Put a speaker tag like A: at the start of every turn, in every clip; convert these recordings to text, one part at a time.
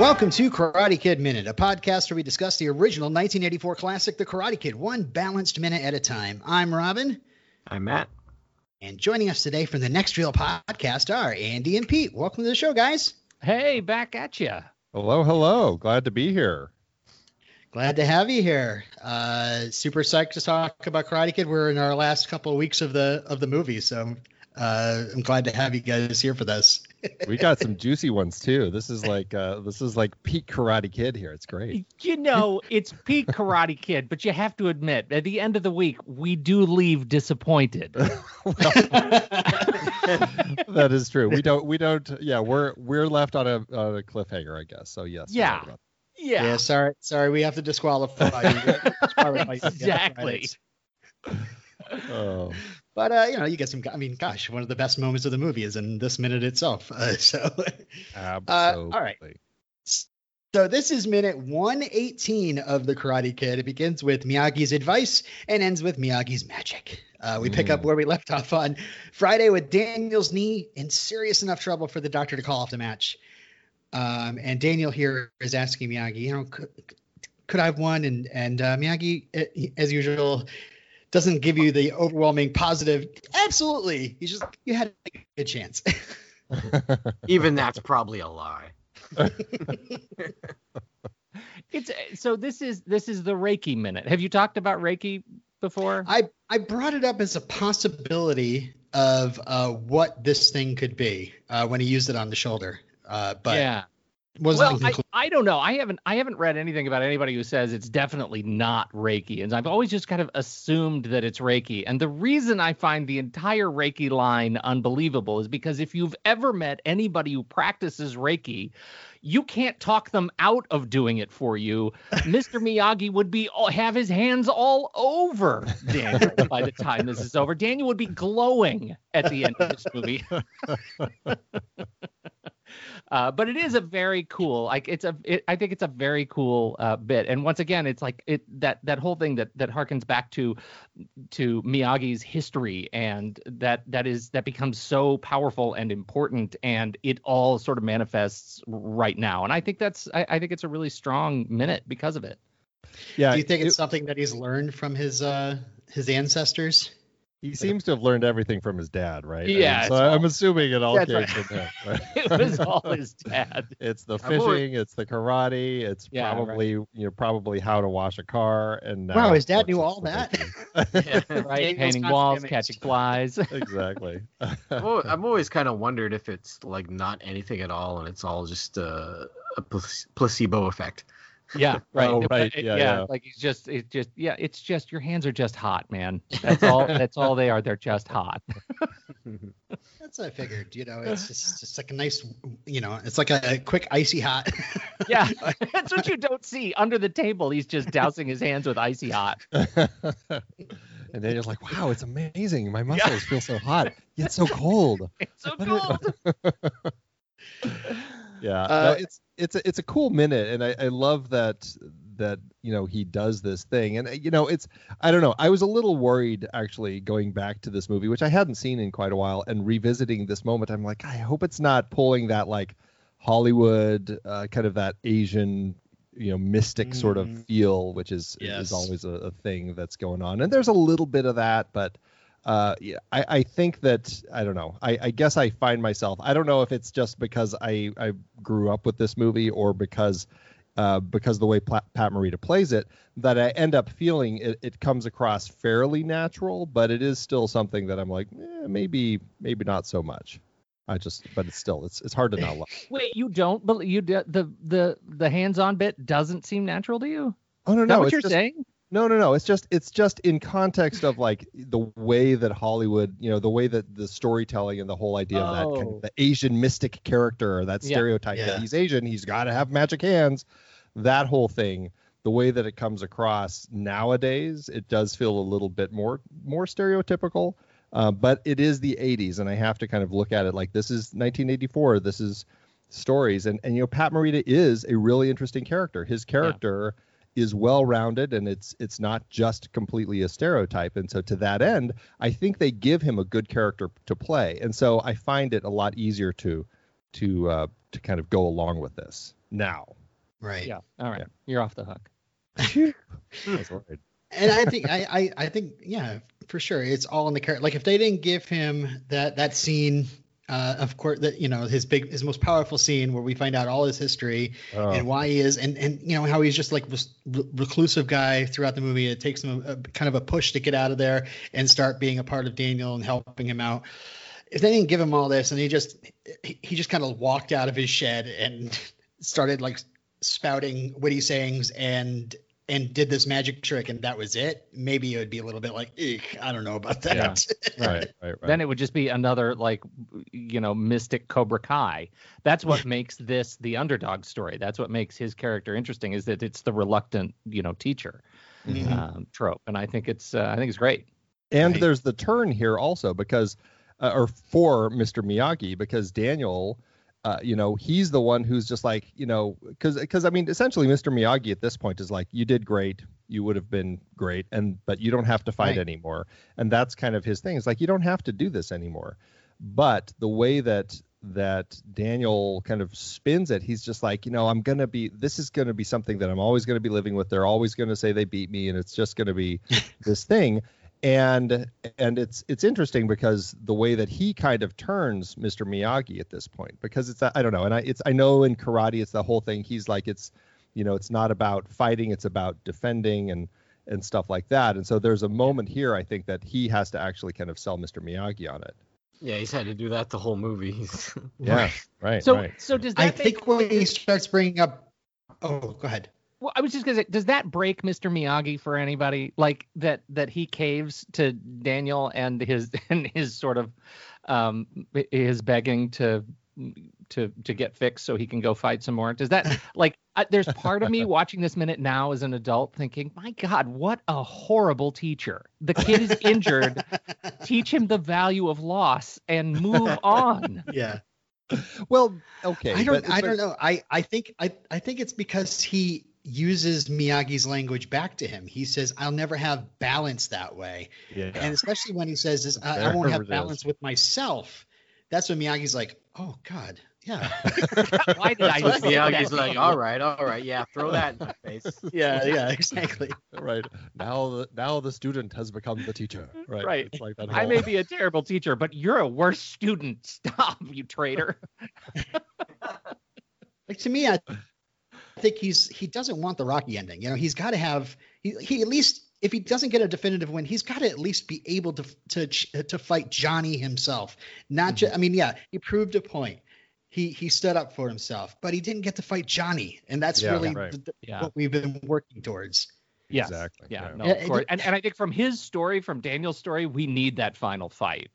A: Welcome to Karate Kid Minute, a podcast where we discuss the original 1984 classic, The Karate Kid, one balanced minute at a time. I'm Robin.
B: I'm Matt.
A: And joining us today from the Next Reel podcast are Andy and Pete. Welcome to the show, guys.
C: Hey, back at you.
D: Hello, hello. Glad to be here.
A: Glad to have you here. Uh, super psyched to talk about Karate Kid. We're in our last couple of weeks of the of the movie, so uh, I'm glad to have you guys here for this.
D: we got some juicy ones too. This is like uh, this is like peak Karate Kid here. It's great.
C: You know, it's peak Karate Kid, but you have to admit, at the end of the week, we do leave disappointed.
D: that is true. We don't. We don't. Yeah, we're we're left on a, on a cliffhanger, I guess. So yes.
C: Yeah.
A: Yeah. Yeah. Sorry. Sorry. We have to disqualify you.
C: exactly.
D: Oh.
A: But uh, you know, you get some. I mean, gosh, one of the best moments of the movie is in this minute itself. Uh, so,
D: absolutely.
A: Uh, all right. So this is minute 118 of the Karate Kid. It begins with Miyagi's advice and ends with Miyagi's magic. Uh, we mm. pick up mm. where we left off on Friday with Daniel's knee in serious enough trouble for the doctor to call off the match. Um, and Daniel here is asking Miyagi, you know, could, could I have won? And and uh, Miyagi, eh, as usual, doesn't give you the overwhelming positive. Absolutely, you just you had a good chance.
B: Even that's probably a lie.
C: it's so this is this is the Reiki minute. Have you talked about Reiki before?
A: I I brought it up as a possibility of uh, what this thing could be uh, when he used it on the shoulder. Uh, but
C: yeah, well, I, I don't know. I haven't I haven't read anything about anybody who says it's definitely not Reiki, and I've always just kind of assumed that it's Reiki. And the reason I find the entire Reiki line unbelievable is because if you've ever met anybody who practices Reiki, you can't talk them out of doing it for you. Mr. Miyagi would be have his hands all over Daniel by the time this is over. Daniel would be glowing at the end of this movie. Uh, but it is a very cool, like it's a, it, I think it's a very cool uh, bit. And once again, it's like it that that whole thing that that harkens back to to Miyagi's history, and that that is that becomes so powerful and important, and it all sort of manifests right now. And I think that's, I, I think it's a really strong minute because of it.
A: Yeah. Do you think it's something that he's learned from his uh his ancestors?
D: He seems to have learned everything from his dad, right?
C: Yeah.
D: so all, I'm assuming it all came right. from him.
C: Right? it was all his dad.
D: it's the fishing, it's the karate, it's yeah, probably right. you know probably how to wash a car, and
A: wow, his dad knew all that.
C: yeah, right, painting walls, catching flies.
D: exactly.
B: I'm always kind of wondered if it's like not anything at all, and it's all just uh, a placebo effect.
C: Yeah, right.
D: Oh, right. yeah, yeah, yeah,
C: Like he's just, it's just, yeah, it's just your hands are just hot, man. That's all. that's all they are. They're just hot.
A: that's what I figured. You know, it's just, just like a nice, you know, it's like a, quick icy hot.
C: yeah, that's what you don't see under the table. He's just dousing his hands with icy hot.
D: And then you're like, wow, it's amazing. My muscles yeah. feel so hot, yet so cold.
C: It's so cold.
D: yeah, uh, no, it's it's a, it's a cool minute, and I, I love that that you know he does this thing, and you know it's I don't know. I was a little worried actually going back to this movie, which I hadn't seen in quite a while, and revisiting this moment. I'm like, I hope it's not pulling that like Hollywood uh, kind of that Asian you know mystic mm. sort of mm. feel which is yes. is always a, a, thing that's going on and there's a little bit of that but uh, yeah, I, I think that I don't know. I, I guess I find myself. I don't know if it's just because I, I grew up with this movie or because uh, because the way Pat, Pat Morita plays it, that I end up feeling it, it comes across fairly natural, but it is still something that I'm like, eh, maybe maybe not so much. I just, but it's still, it's it's hard to not love.
C: Wait, you don't believe you the the the hands-on bit doesn't seem natural to you?
D: Oh no, no,
C: what you're just, saying?
D: No, no, no. It's just it's just in context of like the way that Hollywood, you know, the way that the storytelling and the whole idea oh. of that kind of oh. the Asian mystic character, that stereotype yeah. that he's Asian, he's got to have magic hands. That whole thing, the way that it comes across nowadays, it does feel a little bit more more stereotypical. Uh, but it is the 80s, and I have to kind of look at it like this is 1984. This is stories, and and you know, Pat Morita is a really interesting character. His character. Yeah is well rounded and it's it's not just completely a stereotype and so to that end i think they give him a good character to play and so i find it a lot easier to to uh, to kind of go along with this now.
A: Right.
C: Yeah. All right.
D: Yeah.
C: You're off the hook.
D: That's right.
A: and I think I, I I think yeah for sure it's all in the character. Like if they didn't give him that that scene, uh, of course that you know his big his most powerful scene where we find out all his history
D: Oh,
A: and why he is and and you know how he's just like re- reclusive guy throughout the movie. It takes him a, a kind of a push to get out of there and start being a part of Daniel and helping him out. If they didn't give him all this and he just he, he just kind of walked out of his shed and started like spouting witty sayings and and did this magic trick and that was it, maybe it would be a little bit like, Eek, I don't know about that.
C: Yeah.
D: right, right, right.
C: Then it would just be another like you know mystic Cobra Kai. That's what makes this the underdog story. That's what makes his character interesting is that it's the reluctant you know teacher
A: Mhm.
C: um, trope, and I think it's uh, I think it's great.
D: And
A: Right.
D: there's the turn here also because, uh, or for Mr. Miyagi, because Daniel, uh, you know, he's the one who's just like, you know, because because I mean, essentially, Mr. Miyagi at this point is like, you did great, you would have been great, and but you don't have to fight
A: Right.
D: anymore, and that's kind of his thing. It's like you don't have to do this anymore. But the way that that Daniel kind of spins it, he's just like, you know, I'm gonna be, this is gonna be something that I'm always gonna be living with. They're always gonna say they beat me, and it's just gonna be this thing and and it's it's interesting because the way that he kind of turns Mr. Miyagi at this point because it's I don't know and I it's I know in karate it's the whole thing he's like it's you know it's not about fighting it's about defending and and stuff like that and so there's a moment here I think that he has to actually kind of sell Mr. Miyagi on it
B: Yeah, he's had to do that the whole movie.
D: yeah right
C: So
D: right
C: so does that
A: I
C: make,
A: think when he starts bringing up, oh, go ahead.
C: Well, I was just gonna say, does that break Mr. Miyagi for anybody? Like that that he caves to Daniel and his and his sort of um his begging to to to get fixed so he can go fight some more. Does that like uh, there's part of me watching this minute now as an adult thinking, my God, what a horrible teacher. The kid is injured. Teach him the value of loss and move on.
A: Yeah.
D: well okay
A: I don't
D: but-
A: I
D: but-
A: don't know. I I think I I think it's because he uses Miyagi's language back to him. He says, "I'll never have balance that way,"
D: yeah
A: and especially when he says, this, uh, I,
D: I
A: won't have balance with myself." That's when Miyagi's like, "Oh God, yeah,
C: Why did I
A: That's
C: say
B: yeah,
C: that?
B: he's like, all right, all right, yeah, throw that in my face.
A: yeah, yeah, exactly."
D: right now the now the student has become the teacher right
C: Right.
D: It's like that
C: I may be a terrible teacher, but you're a worse student. Stop, you traitor.
A: Like to me, I think he's he doesn't want the Rocky ending. You know, he's got to have he, he at least if he doesn't get a definitive win, he's got to at least be able to to to fight Johnny himself. Not just I mean, yeah, he proved a point. He he stood up for himself, but he didn't get to fight Johnny, and that's
D: Yeah,
A: really
D: right.
A: th- th-
C: Yeah.
A: what we've been working towards.
C: Yes.
D: Exactly,
C: Yeah.
D: yeah.
C: No, of course. And and I think from his story, from Daniel's story, we need that final fight.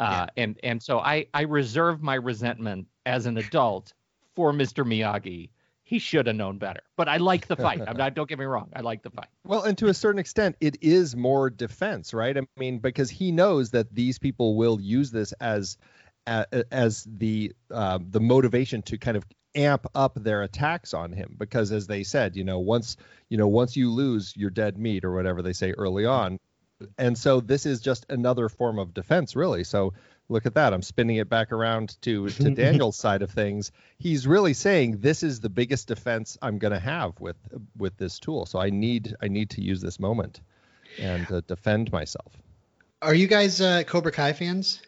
C: Uh, and and so I I reserve my resentment as an adult for Mr. Miyagi. He should have known better. But I like the fight. I'm not. Don't get me wrong. I like the fight.
D: Well, and to a certain extent, it is more defense, right? I mean, because he knows that these people will use this as as the um, the motivation to kind of amp up their attacks on him. Because as they said, you know, once you know, once you lose, you're dead meat, or whatever they say early on. And so this is just another form of defense, really. So look at that. I'm spinning it back around to to Daniel's side of things. He's really saying this is the biggest defense I'm going to have with with this tool. So I need I need to use this moment and uh, defend myself.
A: Are you guys uh, Cobra Kai fans?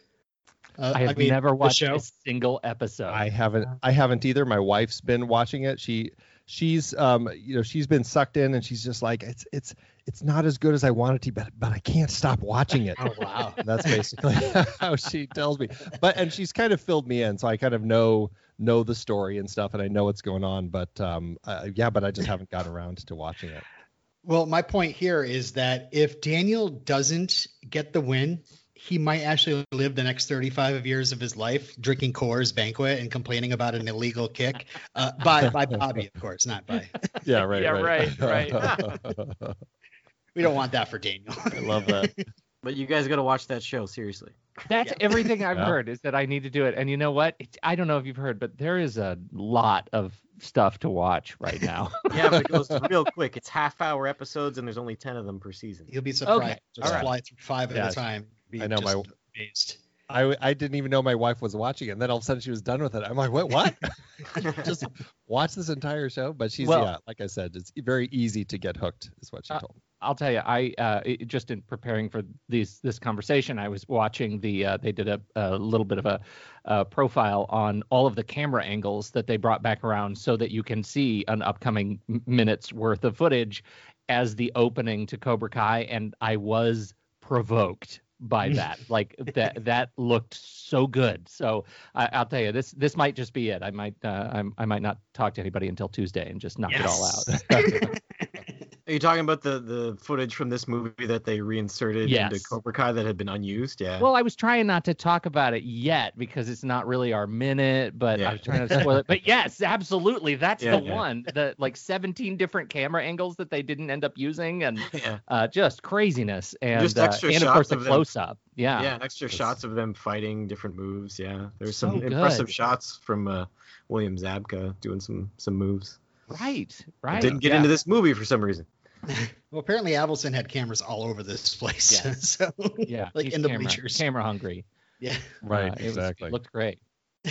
A: Uh,
C: I have
A: mean,
C: never watched a single episode.
D: I haven't I haven't either. My wife's been watching it. She she's um you know she's been sucked in and she's just like it's it's it's not as good as I want it to, but but I can't stop watching it.
A: Oh wow.
D: That's basically how she tells me. But and she's kind of filled me in, so I kind of know know the story and stuff, and I know what's going on. But um, uh, yeah, but I just haven't got around to watching it.
A: Well, my point here is that if Daniel doesn't get the win, he might actually live the next 35 years of his life drinking Coors Banquet and complaining about an illegal kick uh, by by Bobby, of course, not by.
D: Yeah, right.
C: Yeah,
D: right,
C: right,
A: We don't want that for Daniel.
D: I love that.
B: But you guys got to watch that show seriously.
C: That's
A: Yeah.
C: everything I've
D: Yeah.
C: heard is that I need to do it. And you know what? It's, I don't know if you've heard, but there is a lot of stuff to watch right now.
B: Yeah, but it goes real quick. It's half hour episodes, and there's only ten of them per season.
A: You'll be surprised.
C: Okay,
A: Just
C: all right.
A: fly through five at a time.
D: I know my-
A: amazed.
D: I, I didn't even know my wife was watching it. And then all of a sudden she was done with it. I'm like, what? What? Just watch this entire show. But she's well, yeah, like I said, it's very easy to get hooked, is what she uh, told me.
C: I'll tell you, I uh, just in preparing for these this conversation, I was watching the. Uh, they did a, a, little bit of a, a, profile on all of the camera angles that they brought back around, so that you can see an upcoming minutes worth of footage as the opening to Cobra Kai, and I was provoked by that. like that that looked so good. So I, will tell you, this this might just be it. I might uh, I, I might not talk to anybody until Tuesday and just knock yes. it all out.
B: Are you talking about the the footage from this movie that they reinserted yes. into Cobra Kai that had been unused? Yeah.
C: Well, I was trying not to talk about it yet because it's not really our minute, but yeah. I was trying to spoil it. But yes, absolutely, that's yeah, the yeah. one. The like 17 different camera angles that they didn't end up using, and uh, just craziness, and just extra uh, and of course the close up. Yeah.
B: Yeah, extra it's... shots of them fighting different moves. Yeah, there's so some good. impressive shots from uh, William Zabka doing some some moves.
C: Right, right.
B: didn't get into this movie for some reason.
A: Well, apparently Avildsen had cameras all over this place. Yeah. so
C: yeah,
A: like in
C: the
A: camera, bleachers.
C: Camera hungry.
A: Yeah.
D: Right. Uh, exactly.
C: Was, looked great.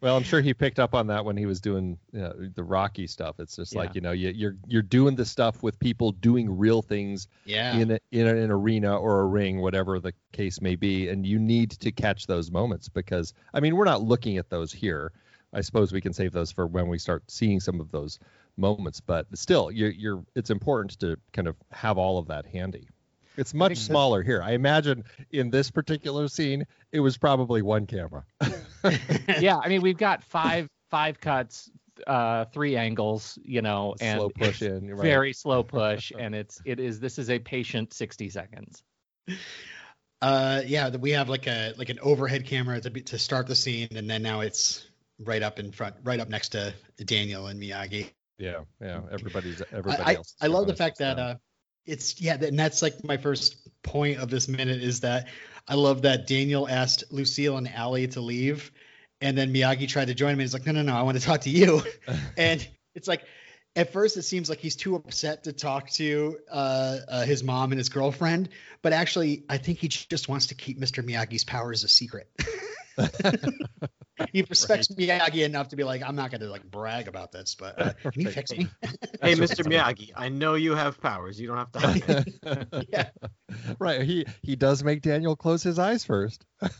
D: Well, I'm sure he picked up on that when he was doing you know, the Rocky stuff. It's just yeah. like you know, you, you're you're doing the stuff with people doing real things
A: yeah.
D: in a, in an arena or a ring, whatever the case may be, and you need to catch those moments because I mean, we're not looking at those here. I suppose we can save those for when we start seeing some of those moments, but still, you're, you're it's important to kind of have all of that handy. It's much smaller here. I imagine in this particular scene, it was probably one camera.
C: yeah, I mean, we've got five five cuts, uh, three angles, you know, and
D: slow push in,
C: right. very slow push, and it's it is this is a patient sixty seconds.
A: Uh, yeah, we have like a like an overhead camera to be, to start the scene, and then now it's right up in front, right up next to Daniel and Miyagi.
D: Yeah, yeah. Everybody's everybody
A: I,
D: else.
A: I, I love the fact that uh, it's yeah, and that's like my first point of this minute is that I love that Daniel asked Lucille and Allie to leave, and then Miyagi tried to join him. and He's like, no, no, no, I want to talk to you, and it's like. At first, it seems like he's too upset to talk to uh, uh, his mom and his girlfriend, but actually, I think he just wants to keep Mr. Miyagi's powers a secret. he respects right. Miyagi enough to be like, I'm not going to like brag about this, but uh, can you fix me?
B: hey, Mr. Miyagi, I know you have powers. You don't have to hide
A: yeah.
D: Right. He he does make Daniel close his eyes first.
A: like...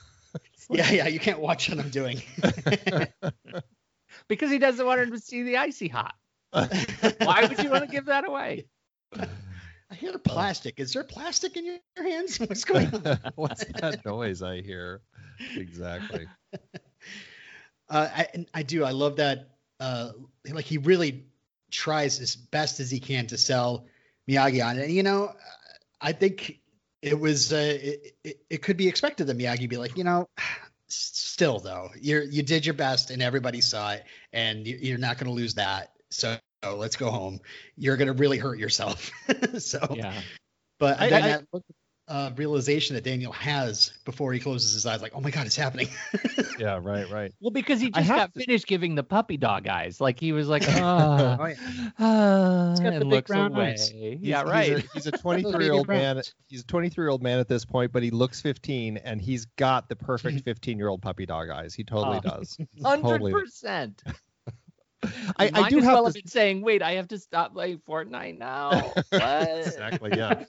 A: Yeah, yeah. You can't watch what I'm doing.
C: because he doesn't want him to see the icy hot. Why would you want to give that away?
A: I hear plastic. Is there plastic in your hands? What's going on?
D: What's that noise I hear? Exactly.
A: Uh, I, I do. I love that. Uh, like he really tries as best as he can to sell Miyagi on it. And, you know, I think it was uh, it, it, it, could be expected that Miyagi be like, you know, still though, you you did your best and everybody saw it, and you, are not going to lose that. So let's go home. You're going to really hurt yourself. so
C: yeah.
A: But I, I, that, uh, realization that Daniel has before he closes his eyes, like, oh my god, it's happening.
D: yeah, right, right.
C: Well, because he just got to... finished giving the puppy dog eyes, like he was like, oh, oh yeah. uh,
A: he's got the big brown away. eyes.
C: yeah, right.
D: He's a 23 year old man. He's a 23 year old man at this point, but he looks 15, and he's got the perfect 15 year old puppy dog eyes. He totally oh. does.
C: Hundred percent.
D: I, I do have
C: well
D: to...
C: been saying, wait, I have to stop playing Fortnite now.
D: exactly. Yeah.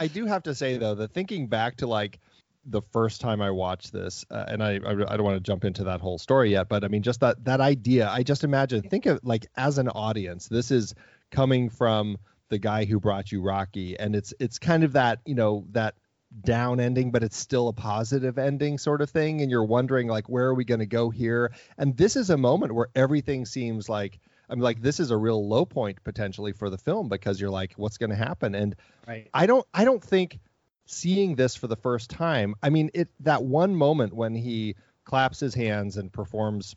D: I do have to say though that thinking back to like the first time I watched this, uh, and I, I, I don't want to jump into that whole story yet, but I mean just that that idea. I just imagine think of like as an audience, this is coming from the guy who brought you Rocky, and it's it's kind of that you know that down ending but it's still a positive ending sort of thing and you're wondering like where are we going to go here and this is a moment where everything seems like I'm like, this is a real low point potentially for the film because you're like, what's going to happen? And
A: right.
D: I don't, I don't think seeing this for the first time. I mean, it that one moment when he claps his hands and performs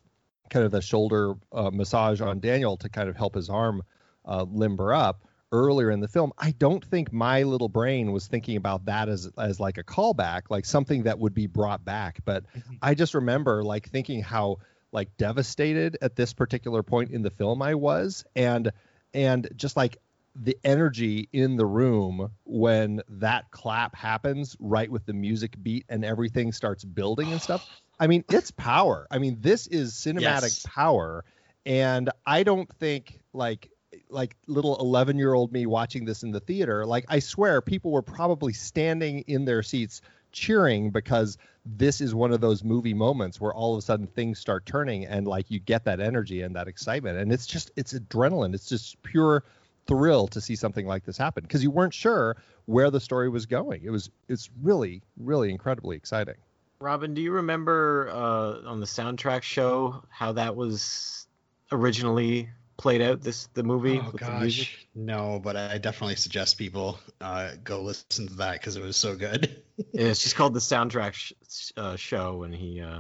D: kind of the shoulder uh, massage on Daniel to kind of help his arm uh, limber up earlier in the film. I don't think my little brain was thinking about that as as like a callback, like something that would be brought back. But mm-hmm. I just remember like thinking how like devastated at this particular point in the film I was. And and just like the energy in the room when that clap happens right with the music beat and everything starts building and stuff. I mean it's power. I mean this is cinematic yes. power. And i don't think like like little 11 year old me watching this in the theater like i swear people were probably standing in their seats cheering because this is one of those movie moments where all of a sudden things start turning and like you get that energy and that excitement. And it's just it's adrenaline. It's just pure thrill to see something like this happen because you weren't sure where the story was going. It was it's really really incredibly exciting.
B: Robin do you remember uh, on the soundtrack show how that was originally played out this the movie
A: oh gosh. no but i definitely suggest people uh, go listen to that because it was so good.
B: Yeah, it's just called the soundtrack sh- uh, show and he uh,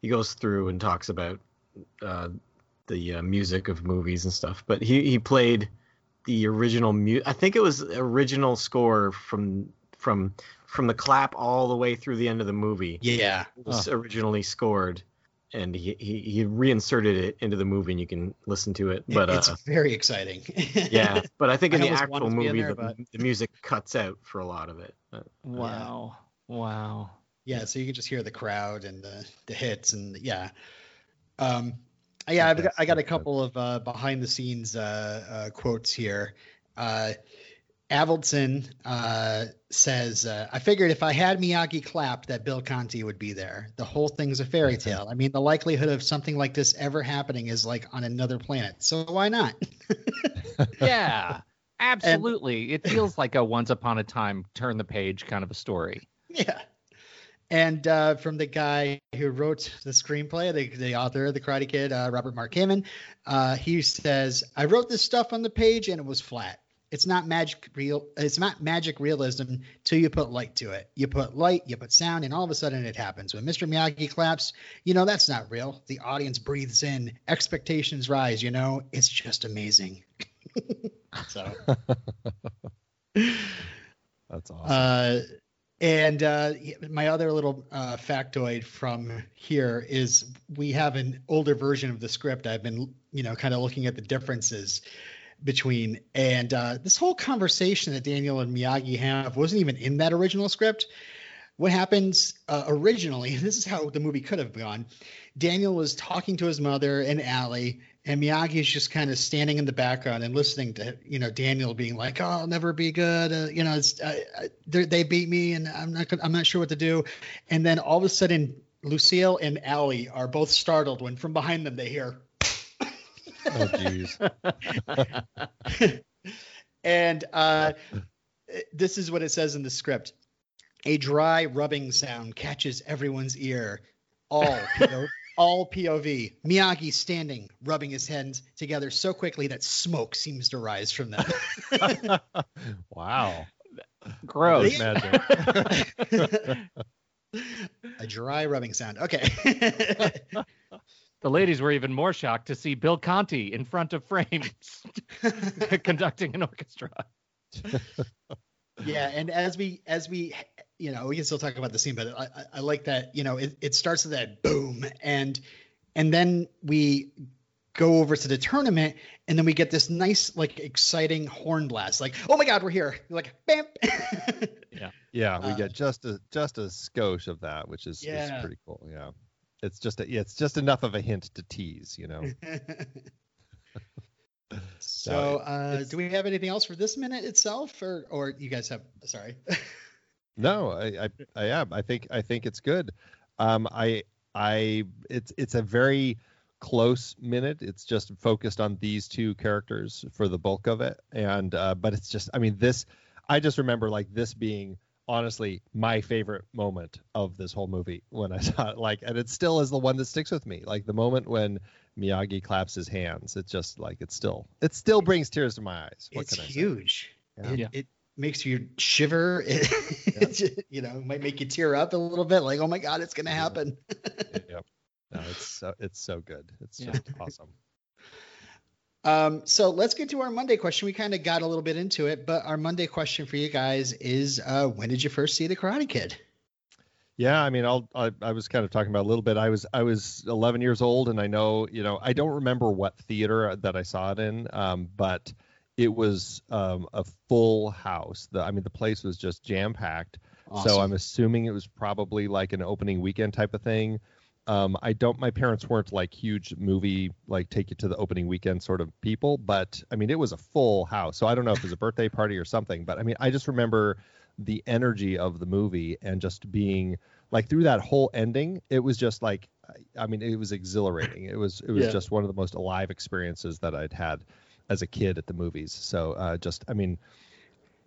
B: he goes through and talks about uh, the uh, music of movies and stuff. But he he played the original mu- i think it was original score from from from the clap all the way through the end of the movie.
A: Yeah.
B: It was oh. originally scored and he, he, he reinserted it into the movie and you can listen to it but
A: it's
B: uh,
A: very exciting.
B: yeah but i think in I the actual movie there, the, but... the, music cuts out for a lot of it
C: uh, wow yeah. wow.
A: Yeah so you can just hear the crowd and the, the hits and yeah. Um yeah I've got, i got a couple of uh, behind the scenes uh, uh, quotes here. Uh Avildsen uh, says, uh, I figured if I had Miyagi clap, that Bill Conti would be there. The whole thing's a fairy tale. I mean, the likelihood of something like this ever happening is like on another planet. So why not?
C: yeah, absolutely. And, it feels like a once upon a time, turn the page kind of a story.
A: Yeah. And uh, from the guy who wrote the screenplay, the, the author of The Karate Kid, uh, Robert Mark Kamen, uh, he says, I wrote this stuff on the page and it was flat it's not magic real it's not magic realism till you put light to it. You put light you put sound and all of a sudden it happens. When mr miyagi claps you know that's not real. The audience breathes in expectations rise you know? It's just amazing. So.
D: That's awesome.
A: Uh, and uh, my other little uh, factoid from here is we have an older version of the script. I've been, you know, kind of looking at the differences between. And uh, this whole conversation that Daniel and Miyagi have wasn't even in that original script. What happens uh, originally, this is how the movie could have gone. Daniel was talking to his mother and Allie, and Miyagi is just kind of standing in the background and listening to you know Daniel being like, "Oh, I'll never be good," uh, you know, it's, uh, they beat me, and I'm not I'm not sure what to do. And then all of a sudden, Lucille and Allie are both startled when from behind them they hear,
D: jeez.
A: and uh, this is what it says in the script. A dry rubbing sound catches everyone's ear. All PO- all POV. Miyagi standing, rubbing his hands together so quickly that smoke seems to rise from them.
D: wow.
C: Gross.
A: Magic. A dry rubbing sound. Okay.
C: The ladies were even more shocked to see Bill Conti in front of frames conducting an orchestra.
A: yeah, and as we as we you know we can still talk about the scene, but I, I like that you know it, it starts with that boom and and then we go over to the tournament and then we get this nice like exciting horn blast like oh my god we're here like bam
D: yeah yeah we uh, get just a just a skosh of that which is, yeah. is pretty cool yeah it's just a, it's just enough of a hint to tease, you know.
A: so, uh, do we have anything else for this minute itself, or or you guys have? Sorry.
D: no, I, I I am. I think I think it's good. Um, I I it's it's a very close minute. It's just focused on these two characters for the bulk of it, and uh, but it's just I mean this. I just remember like this being honestly my favorite moment of this whole movie when I saw it. Like, and it still is the one that sticks with me. Like the moment when Miyagi claps his hands, it's just like it still it still brings tears to my eyes.
A: What it's huge. Yeah. It, yeah. it, makes you shiver. It, yeah. you know, might make you tear up a little bit. Like, oh my god, it's gonna happen.
D: yep. No, it's so it's so good. It's just awesome.
A: Um, so let's get to our Monday question. We kind of got a little bit into it, but our Monday question for you guys is uh, when did you first see The Karate Kid?
D: Yeah, I mean, I'll, I, I was kind of talking about a little bit. I was I was 11 years old, and I know, you know, I don't remember what theater that I saw it in, um, but it was um, a full house. The I mean, the place was just jam packed. Awesome. So I'm assuming it was probably like an opening weekend type of thing. Um, I don't. My parents weren't like huge movie like take you to the opening weekend sort of people, but I mean it was a full house. So I don't know if it was a birthday party or something, but I mean I just remember the energy of the movie and just being like through that whole ending, it was just like I mean it was exhilarating. It was it was yeah. just one of the most alive experiences that I'd had as a kid at the movies. So uh, just I mean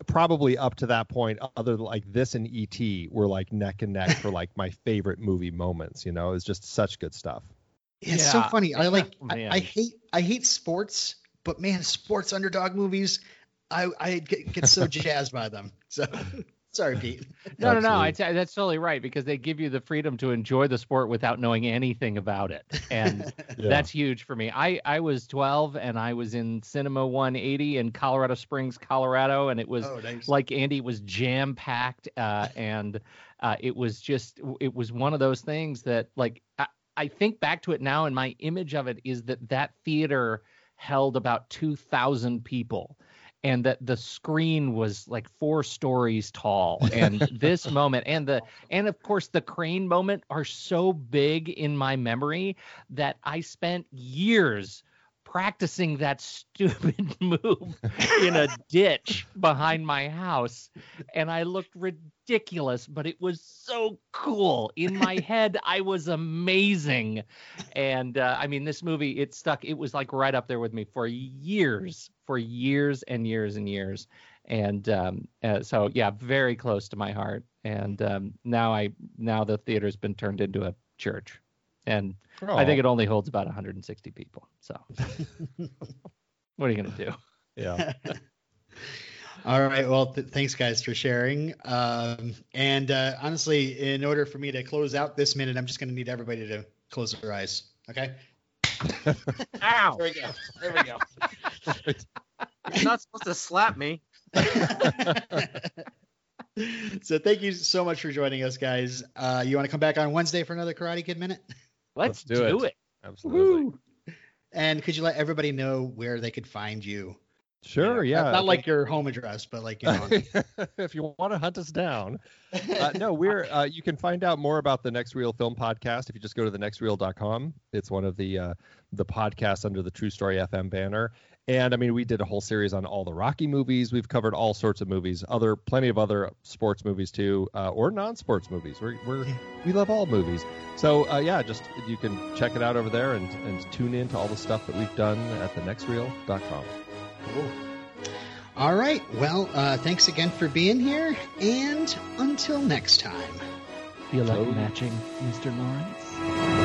D: probably up to that point, other like this and ET were like neck and neck for like my favorite movie moments. You know, it's just such good stuff.
A: Yeah, it's so funny. I like. I, I, hate. I hate sports, but man, sports underdog movies, I I get, get so jazzed by them. So Sorry, Pete.
C: no, no, no. I t- that's totally right because they give you the freedom to enjoy the sport without knowing anything about it, and yeah. that's huge for me. I I was 12 and I was in Cinema 180 in Colorado Springs, Colorado, and it was oh, nice. like Andy was jam packed, uh, and uh, it was just it was one of those things that like I, I think back to it now, and my image of it is that that theater held about 2,000 people and that the screen was like four stories tall. And this moment and the and of course the crane moment are so big in my memory that i spent years practicing that stupid move in a ditch behind my house. And I looked ridiculous but it was so cool in my head I was amazing and uh, I mean this movie it stuck it was like right up there with me for years for years and years and years and um, uh, so yeah very close to my heart and um, now I now the theater's been turned into a church and oh. I think it only holds about 160 people. So, what are you gonna do?
D: Yeah.
A: All right. Well, th- thanks guys for sharing. Um, and uh, honestly, in order for me to close out this minute, I'm just going to need everybody to close their eyes. Okay.
B: Ow! There we go. There we go. You're not supposed to slap me.
A: so thank you so much for joining us, guys. Uh, you want to come back on Wednesday for another Karate Kid minute?
C: Let's, Let's do, do, it. it.
D: Absolutely. Woo.
A: And could you let everybody know where they could find you?
D: Sure, know, yeah.
A: Not, not like your home address, but like you know.
D: if you want to hunt us down, uh, no, we're. Uh, you can find out more about the Next Reel Film podcast if you just go to thenextreel.com. It's one of the uh, the podcasts under the TruStory FM banner, and I mean, we did a whole series on all the Rocky movies. We've covered all sorts of movies, other plenty of other sports movies too, uh, or non-sports movies. We're, we're we love all movies. So uh, yeah, just you can check it out over there and, and tune in to all the stuff that we've done at thenextreel.com.
A: Cool. All right. Well, uh, thanks again for being here, and until next time.
C: Feel like matching, Mr. Lawrence?